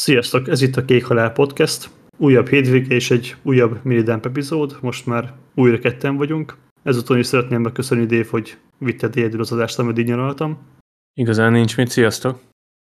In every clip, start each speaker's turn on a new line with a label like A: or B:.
A: Sziasztok, ez itt a Kék Halál Podcast. Újabb hétvége és egy újabb Milidamp epizód. Most már újra ketten vagyunk. Ezúton is szeretném megköszönni Dave, hogy vitted egyedül az adást, amit nyaraltam.
B: Igazán nincs mit, sziasztok!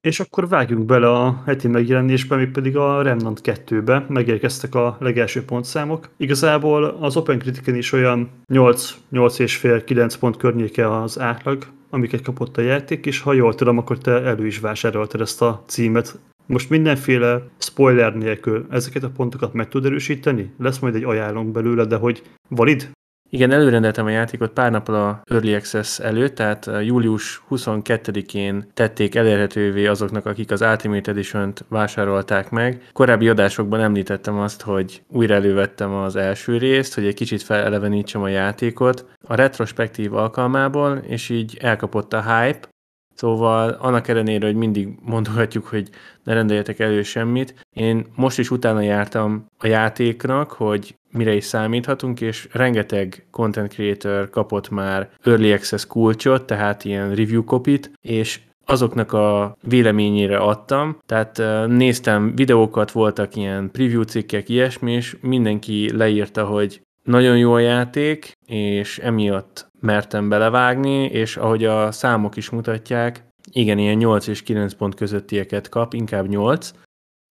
A: És akkor vágjunk bele a heti megjelenésbe, még pedig a Remnant 2-be. Megérkeztek a legelső pontszámok. Igazából az Open Critiken is olyan 8, 8,5-9 pont környéke az átlag, amiket kapott a játék, és ha jól tudom, akkor te elő is vásároltad ezt a címet most mindenféle spoiler nélkül ezeket a pontokat meg tud erősíteni? Lesz majd egy ajánlónk belőle, de hogy valid?
B: Igen, előrendeltem a játékot pár nappal a Early Access előtt, tehát július 22-én tették elérhetővé azoknak, akik az Ultimate Edition-t vásárolták meg. Korábbi adásokban említettem azt, hogy újra elővettem az első részt, hogy egy kicsit felelevenítsem a játékot a retrospektív alkalmából, és így elkapott a hype, Szóval annak ellenére, hogy mindig mondogatjuk, hogy ne rendeljetek elő semmit, én most is utána jártam a játéknak, hogy mire is számíthatunk, és rengeteg content creator kapott már Early Access kulcsot, tehát ilyen review kopit, és azoknak a véleményére adtam, tehát néztem videókat, voltak ilyen preview cikkek, ilyesmi, és mindenki leírta, hogy nagyon jó a játék, és emiatt mertem belevágni, és ahogy a számok is mutatják, igen, ilyen 8 és 9 pont közöttieket kap, inkább 8.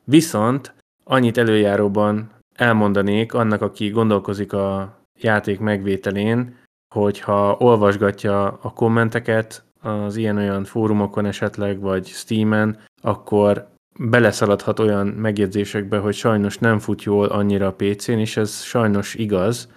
B: Viszont annyit előjáróban elmondanék annak, aki gondolkozik a játék megvételén, hogyha olvasgatja a kommenteket az ilyen-olyan fórumokon esetleg, vagy Steamen, akkor beleszaladhat olyan megjegyzésekbe, hogy sajnos nem fut jól annyira a PC-n, és ez sajnos igaz.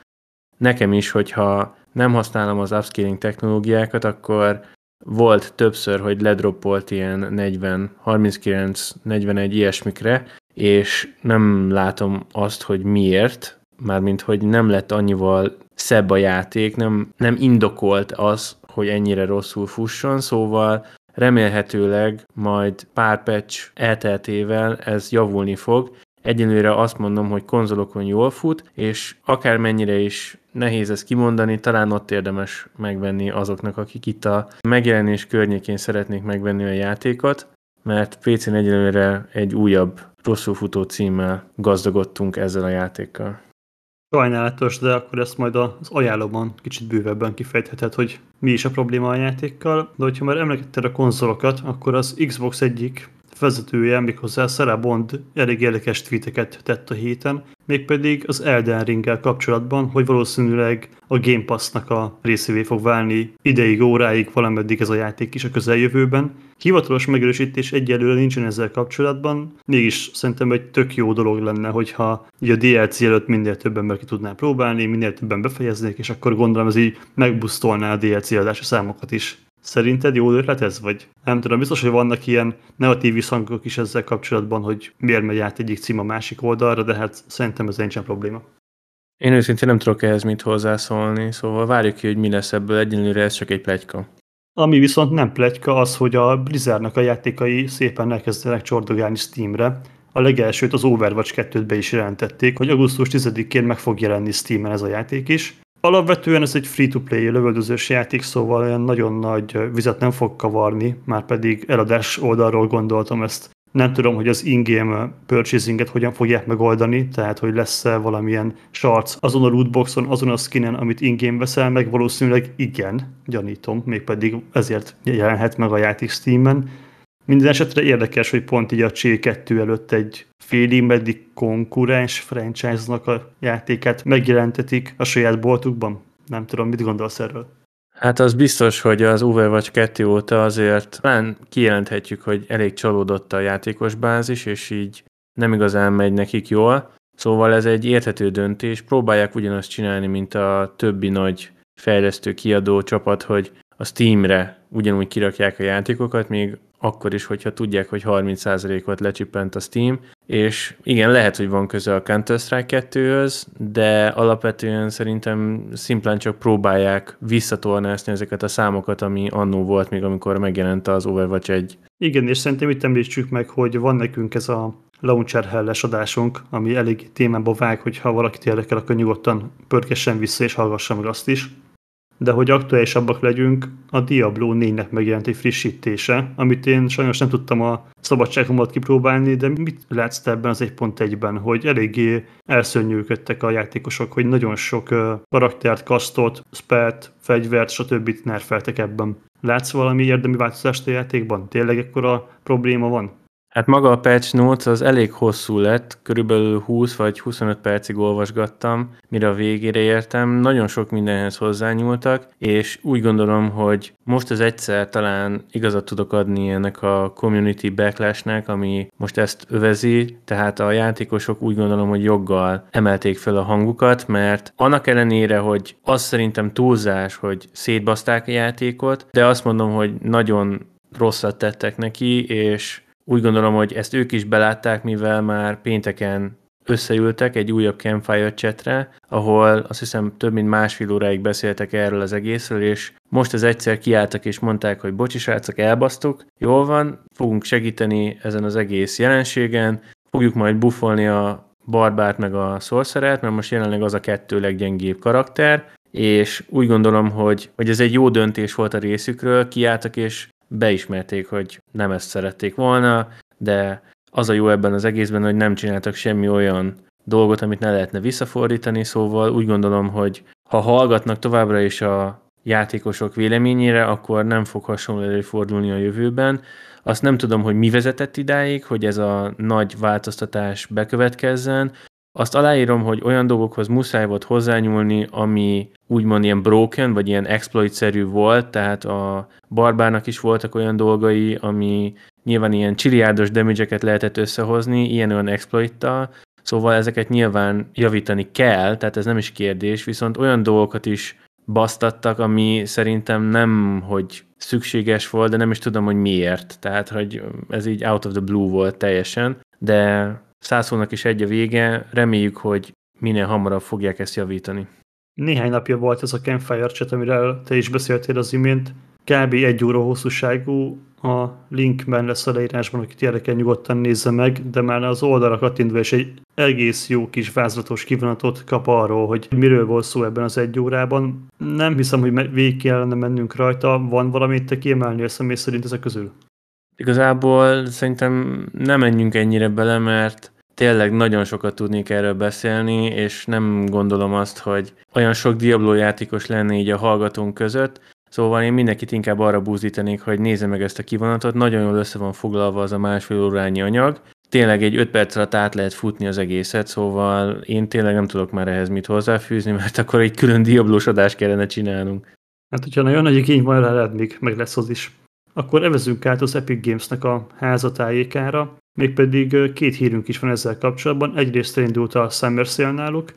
B: Nekem is, hogyha nem használom az upscaling technológiákat, akkor volt többször, hogy ledroppolt ilyen 40, 39, 41 ilyesmikre, és nem látom azt, hogy miért, mármint hogy nem lett annyival szebb a játék, nem, nem indokolt az, hogy ennyire rosszul fusson, szóval remélhetőleg majd pár patch elteltével ez javulni fog. Egyelőre azt mondom, hogy konzolokon jól fut, és akármennyire is nehéz ezt kimondani, talán ott érdemes megvenni azoknak, akik itt a megjelenés környékén szeretnék megvenni a játékot, mert PC-n egyelőre egy újabb rosszul futó címmel gazdagodtunk ezzel a játékkal.
A: Sajnálatos, de akkor ezt majd az ajánlóban kicsit bővebben kifejtheted, hogy mi is a probléma a játékkal, de hogyha már emlegetted a konzolokat, akkor az Xbox egyik vezetője, méghozzá Sarah Bond elég érdekes tweeteket tett a héten, mégpedig az Elden ring kapcsolatban, hogy valószínűleg a Game Pass-nak a részévé fog válni ideig, óráig, valameddig ez a játék is a közeljövőben. Hivatalos megerősítés egyelőre nincsen ezzel kapcsolatban, mégis szerintem egy tök jó dolog lenne, hogyha ugye a DLC előtt minél több ember ki tudná próbálni, minél többen befejeznék, és akkor gondolom ez így megbusztolná a DLC adási számokat is. Szerinted jó ötlet ez, vagy nem tudom, biztos, hogy vannak ilyen negatív visszhangok is ezzel kapcsolatban, hogy miért megy át egyik cím a másik oldalra, de hát szerintem ez nincsen probléma.
B: Én őszintén nem tudok ehhez mit hozzászólni, szóval várjuk ki, hogy mi lesz ebből, egyelőre ez csak egy plegyka.
A: Ami viszont nem plegyka az, hogy a Blizzardnak a játékai szépen elkezdenek csordogálni Steamre. A legelsőt az Overwatch 2-t be is jelentették, hogy augusztus 10-én meg fog jelenni Steamen ez a játék is. Alapvetően ez egy free-to-play lövöldözős játék, szóval olyan nagyon nagy vizet nem fog kavarni, már pedig eladás oldalról gondoltam ezt. Nem tudom, hogy az in-game purchasinget hogyan fogják megoldani, tehát hogy lesz-e valamilyen sarc azon a lootboxon, azon a skinen, amit in-game veszel meg, valószínűleg igen, gyanítom, mégpedig ezért jelenhet meg a játék Steam-en. Minden esetre érdekes, hogy pont így a C2 előtt egy félig meddig konkurens franchise-nak a játékát megjelentetik a saját boltukban. Nem tudom, mit gondolsz erről?
B: Hát az biztos, hogy az Overwatch 2 óta azért talán kijelenthetjük, hogy elég csalódott a játékos bázis, és így nem igazán megy nekik jól. Szóval ez egy érthető döntés. Próbálják ugyanazt csinálni, mint a többi nagy fejlesztő kiadó csapat, hogy a Steamre ugyanúgy kirakják a játékokat, még akkor is, hogyha tudják, hogy 30%-ot lecsippent a Steam, és igen, lehet, hogy van köze a Counter-Strike 2-höz, de alapvetően szerintem szimplán csak próbálják visszatornászni ezeket a számokat, ami annó volt még, amikor megjelent az Overwatch 1.
A: Igen, és szerintem itt említsük meg, hogy van nekünk ez a Launcher helles adásunk, ami elég témába vág, hogy ha valakit érdekel, akkor nyugodtan pörkessen vissza és hallgassa meg azt is. De hogy aktuálisabbak legyünk, a Diablo 4-nek megjelent egy frissítése, amit én sajnos nem tudtam a szabadságomat kipróbálni, de mit látsz te ebben az 1.1-ben, hogy eléggé elszörnyűködtek a játékosok, hogy nagyon sok karaktert, kasztot, spelt, fegyvert, stb. nerfeltek ebben. Látsz valami érdemi változást a játékban? Tényleg ekkora probléma van?
B: Hát maga a patch notes az elég hosszú lett, körülbelül 20 vagy 25 percig olvasgattam, mire a végére értem. Nagyon sok mindenhez hozzányúltak, és úgy gondolom, hogy most az egyszer talán igazat tudok adni ennek a community backlashnek, ami most ezt övezi, tehát a játékosok úgy gondolom, hogy joggal emelték fel a hangukat, mert annak ellenére, hogy az szerintem túlzás, hogy szétbaszták a játékot, de azt mondom, hogy nagyon rosszat tettek neki, és úgy gondolom, hogy ezt ők is belátták, mivel már pénteken összeültek egy újabb Campfire chatre, ahol azt hiszem több mint másfél óráig beszéltek erről az egészről, és most az egyszer kiálltak és mondták, hogy bocsi srácok, elbasztuk, jól van, fogunk segíteni ezen az egész jelenségen, fogjuk majd buffolni a barbárt meg a sorceret, mert most jelenleg az a kettő leggyengébb karakter, és úgy gondolom, hogy, hogy ez egy jó döntés volt a részükről, kiálltak és beismerték, hogy nem ezt szerették volna, de az a jó ebben az egészben, hogy nem csináltak semmi olyan dolgot, amit ne lehetne visszafordítani, szóval úgy gondolom, hogy ha hallgatnak továbbra is a játékosok véleményére, akkor nem fog hasonló előfordulni a jövőben. Azt nem tudom, hogy mi vezetett idáig, hogy ez a nagy változtatás bekövetkezzen, azt aláírom, hogy olyan dolgokhoz muszáj volt hozzányúlni, ami úgymond ilyen broken, vagy ilyen exploit-szerű volt, tehát a barbának is voltak olyan dolgai, ami nyilván ilyen csiliárdos damage lehetett összehozni, ilyen-olyan exploittal, szóval ezeket nyilván javítani kell, tehát ez nem is kérdés, viszont olyan dolgokat is basztattak, ami szerintem nem, hogy szükséges volt, de nem is tudom, hogy miért. Tehát, hogy ez így out of the blue volt teljesen, de száz hónak is egy a vége, reméljük, hogy minél hamarabb fogják ezt javítani.
A: Néhány napja volt ez a Campfire chat, amiről te is beszéltél az imént. Kb. egy óra hosszúságú, a linkben lesz a leírásban, akit érdekel nyugodtan nézze meg, de már az oldalra kattintva is egy egész jó kis vázlatos kivonatot kap arról, hogy miről volt szó ebben az egy órában. Nem hiszem, hogy végig kellene mennünk rajta. Van valamit te kiemelni a személy szerint ezek közül?
B: Igazából szerintem nem menjünk ennyire bele, mert tényleg nagyon sokat tudnék erről beszélni, és nem gondolom azt, hogy olyan sok Diablo játékos lenne így a hallgatónk között, Szóval én mindenkit inkább arra búzítanék, hogy nézze meg ezt a kivonatot, nagyon jól össze van foglalva az a másfél órányi anyag, tényleg egy öt perc alatt át lehet futni az egészet, szóval én tényleg nem tudok már ehhez mit hozzáfűzni, mert akkor egy külön diablós adást kellene csinálnunk.
A: Hát, hogyha nagyon nagy igény van még meg lesz az is. Akkor evezünk át az Epic Games-nek a házatájékára, mégpedig két hírünk is van ezzel kapcsolatban. Egyrészt elindult a Summer Sale náluk,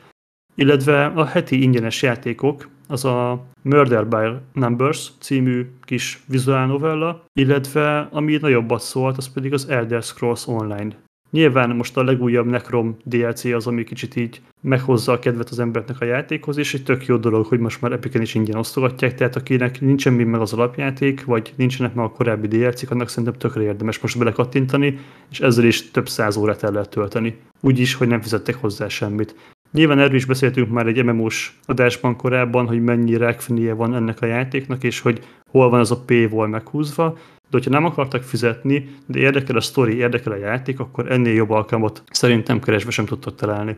A: illetve a heti ingyenes játékok, az a Murder by Numbers című kis vizuál novella, illetve ami nagyobbat szólt, az pedig az Elder Scrolls Online. Nyilván most a legújabb Necrom DLC az, ami kicsit így meghozza a kedvet az embernek a játékhoz, és egy tök jó dolog, hogy most már Epiken is ingyen osztogatják, tehát akinek nincsen még meg az alapjáték, vagy nincsenek meg a korábbi DLC-k, annak szerintem tökre érdemes most belekattintani, és ezzel is több száz órát el lehet tölteni. Úgy is, hogy nem fizettek hozzá semmit. Nyilván erről is beszéltünk már egy MMO-s adásban korábban, hogy mennyi rekfenie van ennek a játéknak, és hogy hol van az a P-vol meghúzva, de hogyha nem akartak fizetni, de érdekel a sztori, érdekel a játék, akkor ennél jobb alkalmat szerintem keresve sem tudtok találni.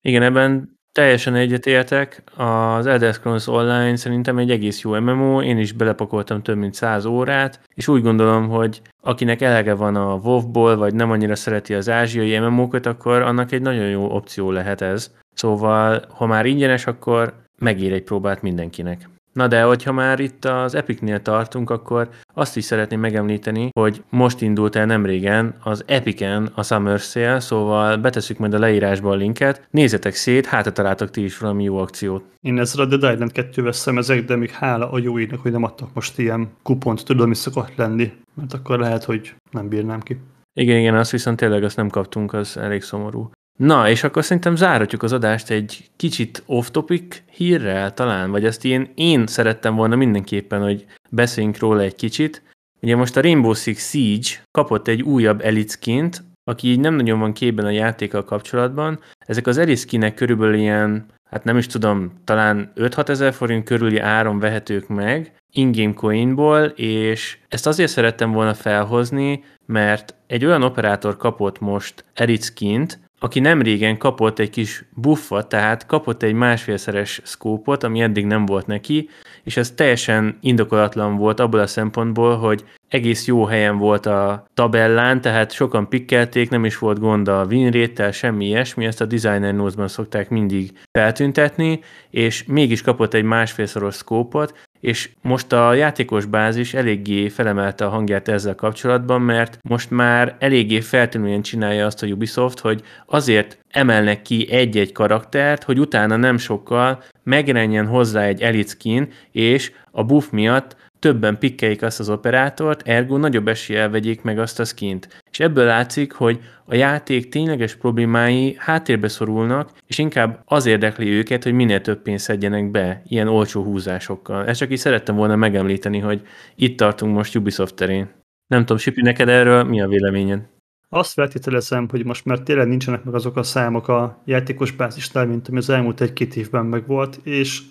B: Igen, ebben teljesen egyetértek. Az Elder Scrolls Online szerintem egy egész jó MMO, én is belepakoltam több mint száz órát, és úgy gondolom, hogy akinek elege van a WoW-ból, vagy nem annyira szereti az ázsiai MMO-kat, akkor annak egy nagyon jó opció lehet ez. Szóval, ha már ingyenes, akkor megér egy próbát mindenkinek. Na de, hogyha már itt az Epicnél tartunk, akkor azt is szeretném megemlíteni, hogy most indult el nem régen az Epicen a Summer Sale, szóval beteszük majd a leírásba a linket. Nézzetek szét, hát találtak ti is valami jó akciót.
A: Én ezzel a Dead Island 2 szemezek, de még hála a jó írnak, hogy nem adtak most ilyen kupont, tudom, mi szokott lenni, mert akkor lehet, hogy nem bírnám ki.
B: Igen, igen, azt viszont tényleg azt nem kaptunk, az elég szomorú. Na, és akkor szerintem záratjuk az adást egy kicsit off-topic hírrel talán, vagy ezt én, én szerettem volna mindenképpen, hogy beszéljünk róla egy kicsit. Ugye most a Rainbow Six Siege kapott egy újabb elitskint, aki így nem nagyon van képben a játékkal kapcsolatban. Ezek az eliskinek körülbelül ilyen hát nem is tudom, talán 5-6 ezer forint körüli áron vehetők meg, in-game coinból, és ezt azért szerettem volna felhozni, mert egy olyan operátor kapott most Erickint, aki nem régen kapott egy kis buffot, tehát kapott egy másfélszeres szkópot, ami eddig nem volt neki, és ez teljesen indokolatlan volt abból a szempontból, hogy egész jó helyen volt a tabellán, tehát sokan pikkelték, nem is volt gond a winrate semmi ilyesmi, ezt a designer notes-ban szokták mindig feltüntetni, és mégis kapott egy másfélszoros szkópot, és most a játékos bázis eléggé felemelte a hangját ezzel kapcsolatban, mert most már eléggé feltűnően csinálja azt a Ubisoft, hogy azért emelnek ki egy-egy karaktert, hogy utána nem sokkal megjelenjen hozzá egy elite skin, és a buff miatt többen pikkeik azt az operátort, ergo nagyobb eséllyel vegyék meg azt a skint. És ebből látszik, hogy a játék tényleges problémái háttérbe szorulnak, és inkább az érdekli őket, hogy minél több pénzt szedjenek be ilyen olcsó húzásokkal. Ezt csak így szerettem volna megemlíteni, hogy itt tartunk most Ubisoft terén. Nem tudom, Sipi, neked erről mi a véleményed?
A: Azt feltételezem, hogy most már tényleg nincsenek meg azok a számok a játékos bázisnál, mint ami az elmúlt egy-két évben megvolt, és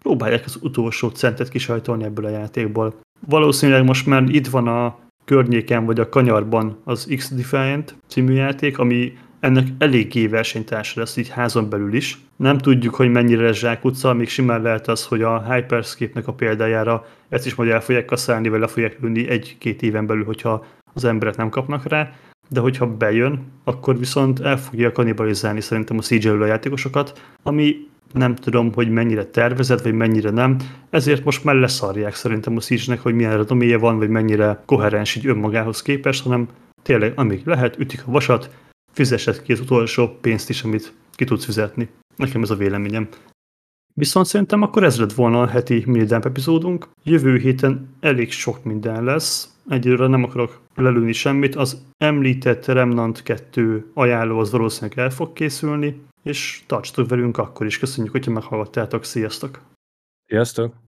A: próbálják az utolsó centet kisajtolni ebből a játékból. Valószínűleg most már itt van a környéken vagy a kanyarban az X-Defiant című játék, ami ennek eléggé versenytársa lesz így házon belül is. Nem tudjuk, hogy mennyire lesz zsákutca, még simán lehet az, hogy a Hyperscape-nek a példájára ezt is majd el fogják kaszálni, vagy le fogják lőni egy-két éven belül, hogyha az emberek nem kapnak rá, de hogyha bejön, akkor viszont el fogja kanibalizálni szerintem a siege a játékosokat, ami nem tudom, hogy mennyire tervezett, vagy mennyire nem, ezért most már leszarják szerintem a siege hogy milyen redoméje van, vagy mennyire koherens így önmagához képest, hanem tényleg amíg lehet, ütik a vasat, fizessed ki az utolsó pénzt is, amit ki tudsz fizetni. Nekem ez a véleményem. Viszont szerintem akkor ez lett volna a heti Midamp epizódunk. Jövő héten elég sok minden lesz. Egyelőre nem akarok lelőni semmit. Az említett Remnant 2 ajánló az valószínűleg el fog készülni és tartsatok velünk akkor is. Köszönjük, hogyha meghallgattátok. Sziasztok!
B: Sziasztok!